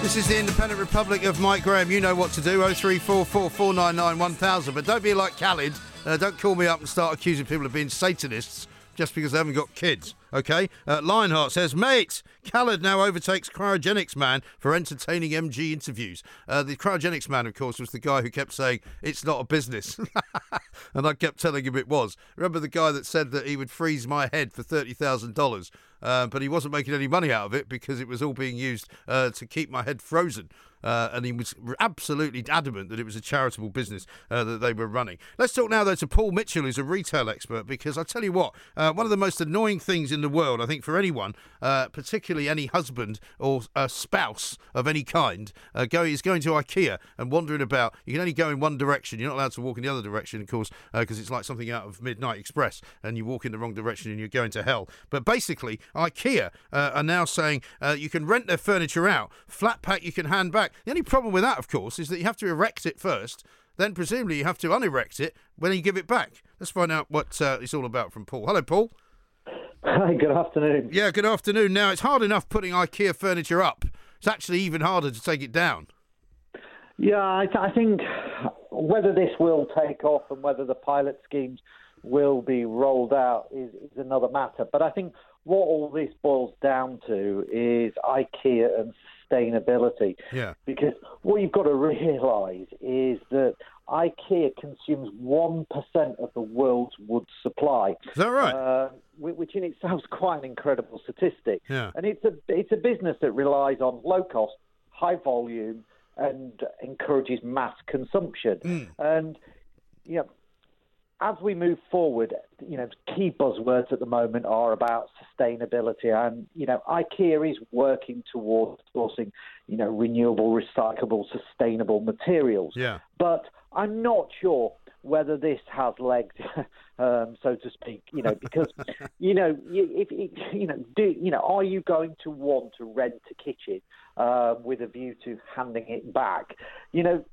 This is the Independent Republic of Mike Graham. You know what to do. 0344 499 1000. But don't be like Khalid. Uh, don't call me up and start accusing people of being Satanists just because they haven't got kids. Okay? Uh, Lionheart says, Mate, Khalid now overtakes Cryogenics Man for entertaining MG interviews. Uh, the Cryogenics Man, of course, was the guy who kept saying, It's not a business. and I kept telling him it was. Remember the guy that said that he would freeze my head for $30,000? Uh, but he wasn't making any money out of it because it was all being used uh, to keep my head frozen. Uh, and he was absolutely adamant that it was a charitable business uh, that they were running. Let's talk now, though, to Paul Mitchell, who's a retail expert, because I tell you what, uh, one of the most annoying things in the world, I think, for anyone, uh, particularly any husband or a spouse of any kind, uh, go, is going to IKEA and wandering about. You can only go in one direction. You're not allowed to walk in the other direction, of course, because it's like something out of Midnight Express, and you walk in the wrong direction and you're going to hell. But basically, IKEA uh, are now saying uh, you can rent their furniture out, flat pack you can hand back. The only problem with that, of course, is that you have to erect it first. Then presumably you have to unerect it when you give it back. Let's find out what uh, it's all about from Paul. Hello, Paul. Hi, good afternoon. Yeah, good afternoon. Now it's hard enough putting IKEA furniture up. It's actually even harder to take it down. Yeah, I, th- I think whether this will take off and whether the pilot schemes will be rolled out is, is another matter. But I think what all this boils down to is IKEA and sustainability. Yeah. Because what you've got to realise is that IKEA consumes 1% of the world's wood supply. Is that right? Uh, which in itself is quite an incredible statistic. Yeah. And it's a, it's a business that relies on low cost, high volume, and encourages mass consumption. And, you know, as we move forward, you know, key buzzwords at the moment are about sustainability, and you know, IKEA is working towards sourcing, you know, renewable, recyclable, sustainable materials. Yeah. But I'm not sure whether this has legs, um, so to speak. You know, because you know, if, you know, do you know, are you going to want to rent a kitchen uh, with a view to handing it back? You know,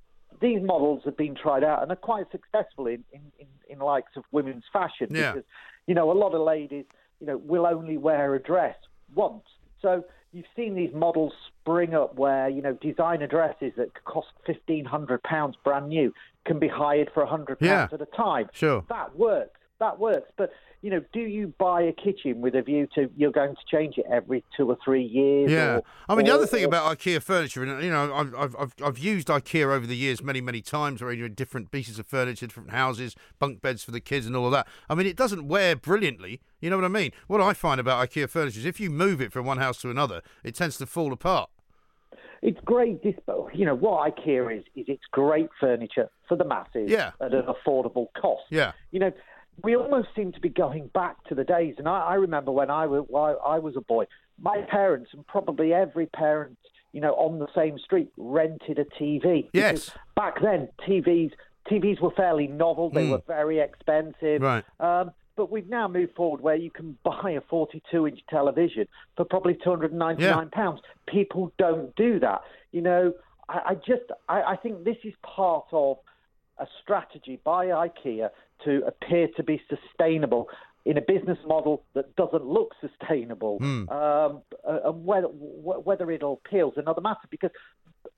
these models have been tried out and are quite successful in, in, in, in likes of women's fashion Yeah. because, you know, a lot of ladies, you know, will only wear a dress once. So you've seen these models spring up where, you know, designer dresses that cost £1,500 brand new can be hired for £100 Yeah. at a time. Sure. That works. that works. But you know, do you buy a kitchen with a view to you're going to change it every two or three years? Yeah, or- I mean the other thing or- about IKEA furniture, and you know, I've, I've I've used IKEA over the years many many times, where you're in different pieces of furniture, different houses, bunk beds for the kids, and all of that. I mean, it doesn't wear brilliantly. You know what I mean? What I find about IKEA furniture is if you move it from one house to another, it tends to fall apart. It's great. You know, what IKEA is is it's great furniture for the masses Yeah. at an affordable cost. Yeah. You know, we almost seem to be going back to the days, and I, I remember when I was I was a boy, my parents and probably every parent, you know, on the same street rented a TV. Yes. Back then, TVs TVs were fairly novel. They Mm. were very expensive. Right. Um, but we've now moved forward where you can buy a 42 inch television for probably 299 pounds. People don't do that. You know, I, I just I, I think this is part of a strategy by IKEA to appear to be sustainable in a business model that doesn't look sustainable. Hmm. Um, and whether wh- whether it'll appeal is another matter because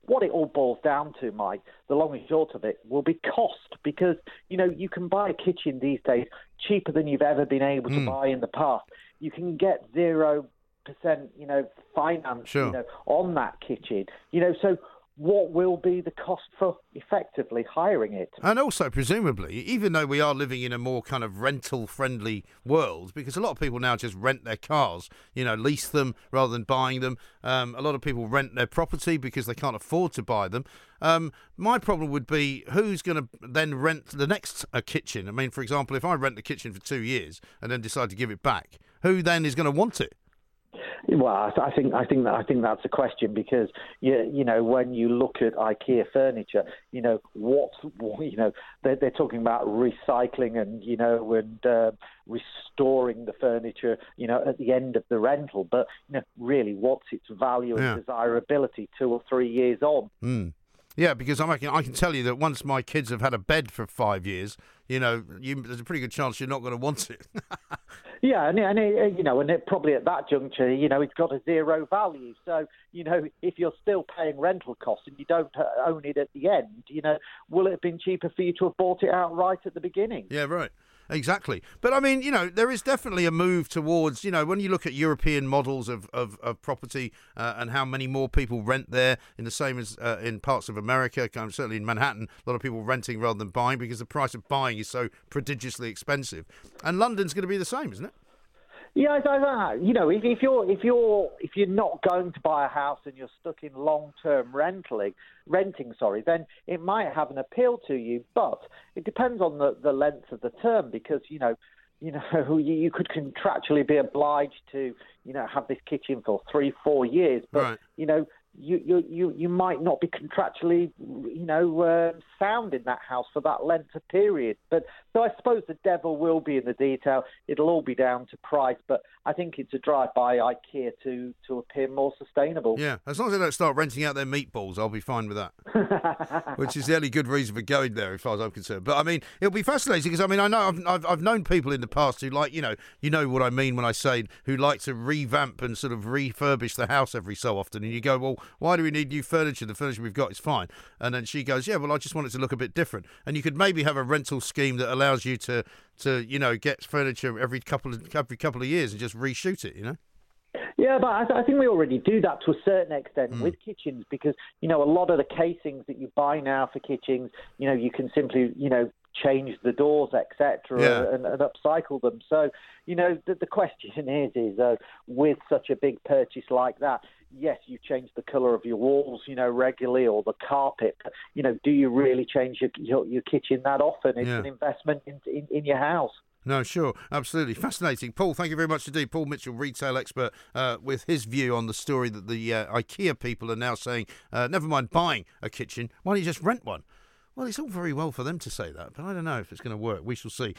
what it all boils down to, Mike, the long and short of it, will be cost because you know you can buy a kitchen these days cheaper than you've ever been able to Mm. buy in the past. You can get zero percent, you know, finance, Sure. you know, on that kitchen. You know, so what will be the cost for effectively hiring it? And also, presumably, even though we are living in a more kind of rental friendly world, because a lot of people now just rent their cars, you know, lease them rather than buying them. Um, a lot of people rent their property because they can't afford to buy them. Um, my problem would be who's going to then rent the next uh, kitchen? I mean, for example, if I rent the kitchen for two years and then decide to give it back, who then is going to want it? Well, I th- I think I think that I think that's a question because you you know when you look at IKEA furniture, you know what you know they're, they're talking about recycling and you know and uh, restoring the furniture, you know, at the end of the rental. But you know, really, what's its value Yeah. and desirability two or three years on? Mm. Yeah, because I can I can tell you that once my kids have had a bed for five years, you know, you, there's a pretty good chance you're not going to want it. Yeah, and, and it, you know, and it probably at that juncture, you know, it's got a zero value. So, you know, if you're still paying rental costs and you don't uh, own it at the end, you know, will it have been cheaper for you to have bought it outright at the beginning? Yeah, right. Exactly. But I mean, you know, there is definitely a move towards, you know, when you look at European models of, of, of property uh, and how many more people rent there, in the same as uh, in parts of America, of certainly in Manhattan, a lot of people renting rather than buying because the price of buying is so prodigiously expensive. And London's going to be the same, isn't it? Yeah, I, I, I- you know, if, if you're if you're if you're not going to buy a house and you're stuck in long-term renting, renting, sorry, then it might have an appeal to you. But it depends on the, the length of the term because you know, you know, you, you could contractually be obliged to you know have this kitchen for three, four years, but Right. you know. You, you you you might not be contractually, you know, uh, sound in that house for that length of period. But so I suppose the devil will be in the detail. It'll all be down to price. But I think it's a drive by IKEA to to appear more sustainable. Yeah, as long as they don't start renting out their meatballs, I'll be fine with that. Which is the only good reason for going there, as far as I'm concerned. But I mean, it'll be fascinating because I mean, I know I've, I've I've known people in the past who like, you know, you know what I mean when I say who like to revamp and sort of refurbish the house every so often. And you go, well, why do we need new furniture? The furniture we've got is fine. And then she goes, yeah, well, I just want it to look a bit different. And you could maybe have a rental scheme that allows you to to you know get furniture every couple of every couple of years and just reshoot it. You know. Yeah, but I, th- I think we already do that to a certain extent Mm. with kitchens because you know a lot of the casings that you buy now for kitchens, you know, you can simply you know change the doors, etc., Yeah. and, and upcycle them. So you know the, the question is is uh, with such a big purchase like that. Yes, you change the colour of your walls, you know, regularly, or the carpet. But, you know, do you really change your your, your kitchen that often? It's Yeah. an investment in, in in your house. No, sure, absolutely fascinating, Paul. Thank you very much indeed, Paul Mitchell, retail expert, uh, with his view on the story that the uh, IKEA people are now saying, uh, never mind buying a kitchen, why don't you just rent one? Well, it's all very well for them to say that, but I don't know if it's going to work. We shall see.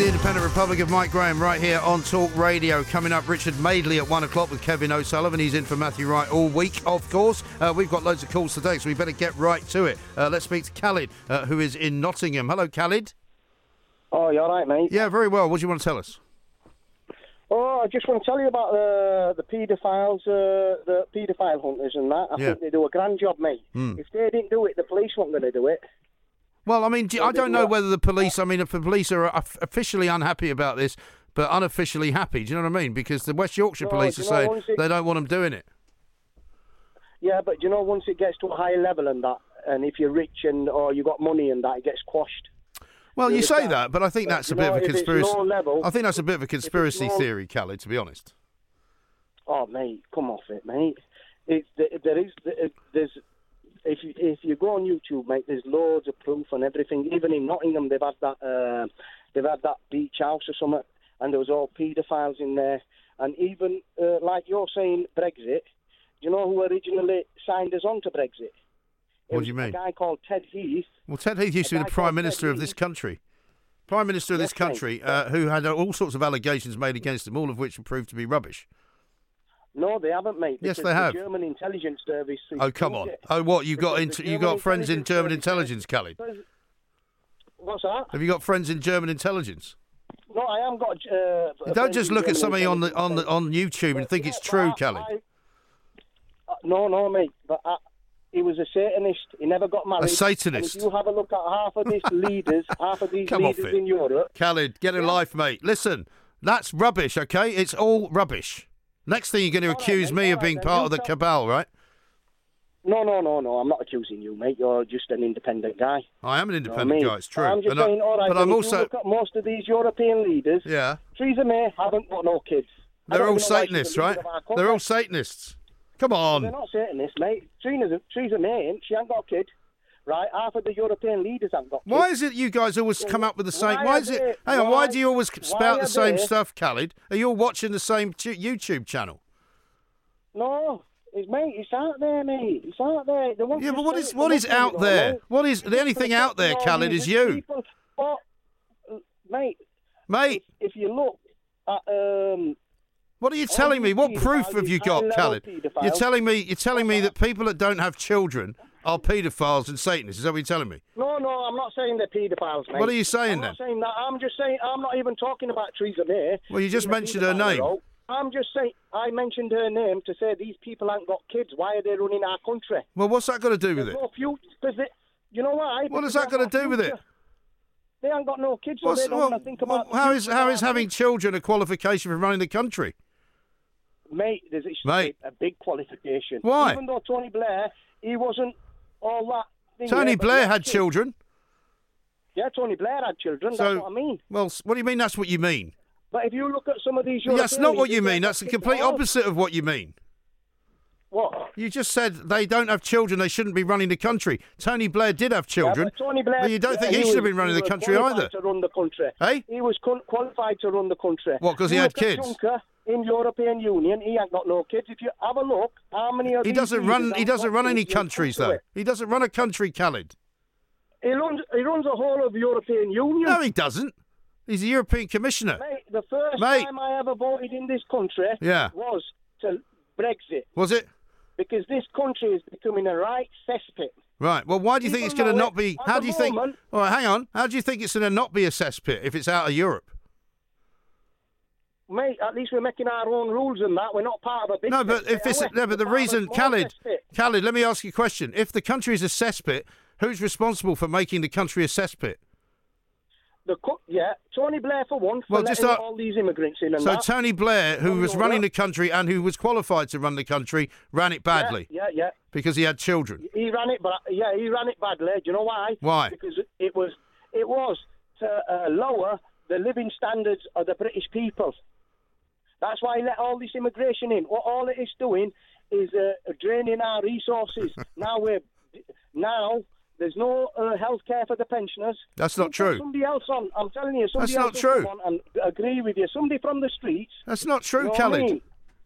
The Independent Republic of Mike Graham right here on Talk Radio. Coming up, Richard Madeley at one o'clock with Kevin O'Sullivan. He's in for Matthew Wright all week, of course. Uh, we've got loads of calls today, so we better get right to it. Uh, let's speak to Khalid, uh, who is in Nottingham. Hello, Khalid. Oh, you all right, mate? Yeah, very well. What do you want to tell us? Oh, I just want to tell you about the the paedophiles, uh, the paedophile hunters and that. I Yeah. think they do a grand job, mate. Hmm. If they didn't do it, the police weren't going to do it. Well, I mean, do- I don't know whether the police. I mean, if the police are officially unhappy about this, but unofficially happy. Do you know what I mean? Because the West Yorkshire No, police are saying it- they don't want them doing it. Yeah, but you know, once it gets to a higher level and that, and if you're rich and or you got money and that, it gets quashed. Well, You say that, but I think But, that's a bit know, of a conspiracy. level- I think that's a bit of a conspiracy low- theory, Khalid. To be honest. Oh, mate, come off it, mate. It's there is there's if you if you go on YouTube, mate, there's loads of proof and everything. Even in Nottingham, they've had that uh, they've had that beach house or something, and there was all paedophiles in there. And even uh, like you're saying, Brexit. Do you know who originally signed us on to Brexit? It What do you mean? A guy called Ted Heath. Well, Ted Heath used to be the Prime Minister Ted of this country. Prime Minister of this Yes, mate. country, uh, who had all sorts of allegations made against him, all of which proved to be rubbish. No, they haven't, mate. Yes, they have. The German intelligence service. Oh, come on. Oh, what you got? Into, you got friends in German intelligence, Khalid? What's that? Have you got friends in German intelligence? No, I haven't got. Uh, don't just look at somebody on the on the on YouTube and think it's true, Kelly. Uh, no, no, mate. But uh, he was a Satanist. He never got married. A Satanist? And if you have a look at half of these leaders, half of these Come leaders it. in Europe. Khalid, get a life, mate. Listen, that's rubbish, okay? It's all rubbish. Next thing you're going to accuse me of being part of the cabal, right? No, no, no, no. I'm not accusing you, mate. You're just an independent guy. I am an You know I independent mean? guy. It's true. I'm just And I- saying, all right. but I'm also You look at most of these European leaders. yeah. Theresa May haven't got no kids. They're all even know why she's the Satanists, right? of our country. They're all Satanists. Come on. They're not Satanists, mate. Theresa, Theresa May, ain't. she ain't got a kid. Right? Half of the European leaders haven't got kids. Why is it you guys always come up with the same? why Why is it? they- Hang on. Why why- do you always spout the same they- stuff, Khalid? Are you all watching the same tu- YouTube channel? No, it's mate. It's out there, mate. It's out there. Want Yeah, but what is what is out know, there? mate. What is the only thing out there, Khalid, is you, people- But, uh, mate, mate. if you look at um, What are you telling me? What proof have you got, Khalid? You're telling me you're telling me that people that don't have children are paedophiles and Satanists. Is that what you're telling me? No, no, I'm not saying they're paedophiles, mate. What are you saying I'm then? not saying that. I'm just saying I'm not even talking about Theresa May. Well, you just mentioned her name. I'm just saying I mentioned her name to say these people ain't got kids. Why are they running our country? Well, what's that got to do with There's it? no future. Because they, you know why? What has that got to do with it? They ain't got no kids, so they don't well, think about. well, how is how of having children a qualification for running the country? Mate, there's it's Mate. a big qualification. Why? Even though Tony Blair, he wasn't all that. Thing Tony yeah, Blair had children. Yeah, Tony Blair had children. So, that's what I mean. Well, what do you mean? That's what you mean? But if you look at some of these, That's not what you mean. That's the complete opposite of what you mean. What? You just said they don't have children. They shouldn't be running the country. Tony Blair did have children. Yeah, Tony Blair, you don't yeah, think he, he should have been running he the was country qualified either? To run the country. Hey? He was qualified to run the country. What, because he had kids? Juncker in European Union, he ain't got no kids. If you have a look, how many of He doesn't run. He doesn't run any kids? You'll come countries though. He doesn't run a country, Khalid. He runs. He runs the whole of European Union. No, he doesn't. He's a European Commissioner. Mate, the first Mate. time I ever voted in this country Yeah. was to Brexit Was it? Because this country is becoming a right cesspit. Right. Well, why do you think it's going to not be? How do you think? moment- All right, hang on. How do you think it's going to not be a cesspit if it's out of Europe? Mate, at least we're making our own rules and that. We're not part of a big No, but if it's no, but the We're part of a reason, Khalid. Khalid, let me ask you a question. If the country is a cesspit, who's responsible for making the country a cesspit? The co- yeah, Tony Blair for one, for Well, just uh, all these immigrants in and So that. Tony Blair, who Tony was running the country and who was qualified to run the country, ran it badly Yeah, yeah, yeah. because he had children. He ran it, but yeah, he ran it badly. Do you know why? Why? Because it was it was to uh, lower the living standards of the British people. That's why he let all this immigration in. What all it is doing is uh, draining our resources. now we're now there's no uh, health care for the pensioners. That's not true. Somebody else on. I'm telling you, somebody That's else not true. on and agree with you. Somebody from the streets. That's not true, You know what I mean?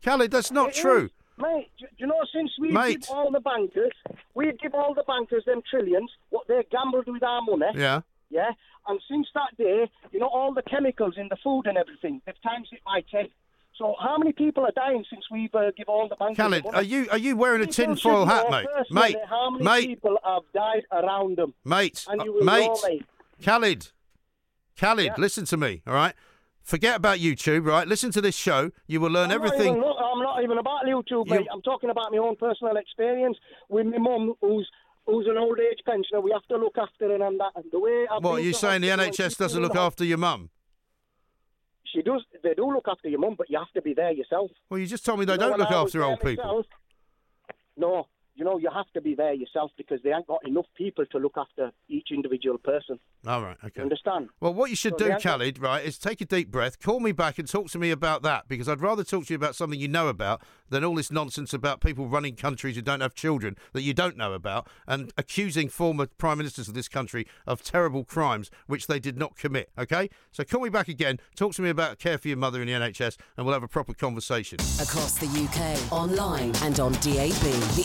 Khalid, that's not It true. is. Mate, do do you know, since we Mate. give all the bankers, we give all the bankers them trillions, what they gambled with our money. Yeah. Yeah, and since that day, you know, all the chemicals in the food and everything, they've times it by ten. So how many people are dying since we've uh, give all the bankers? Khalid, are you are you wearing a tinfoil hat, mate? Mate, how many mate, people have died around them? mate, and uh, you will mate, know, mate. Khalid, Khalid, Yeah. listen to me, all right? Forget about YouTube, right? Listen to this show. You will learn I'm not everything. even- look, I'm not even about YouTube, You- mate. I'm talking about my own personal experience with my mum, who's who's an old age pensioner. We have to look after her and that. And the way I've What, are you saying the NHS doesn't look after your mum? She does. They do look after your mum, but you have to be there yourself. Well, you just told me they You don't look after old people. myself- No, you know, you have to be there yourself because they ain't got enough people to look after each individual person. All right, okay. You understand? Well, what you should So do, they got- Khalid, right, is take a deep breath, call me back and talk to me about that because I'd rather talk to you about something you know about than all this nonsense about people running countries who don't have children that you don't know about and accusing former prime ministers of this country of terrible crimes which they did not commit, okay? So call me back again, talk to me about care for your mother in the NHS, and we'll have a proper conversation. Across the UK, online and on DAB, the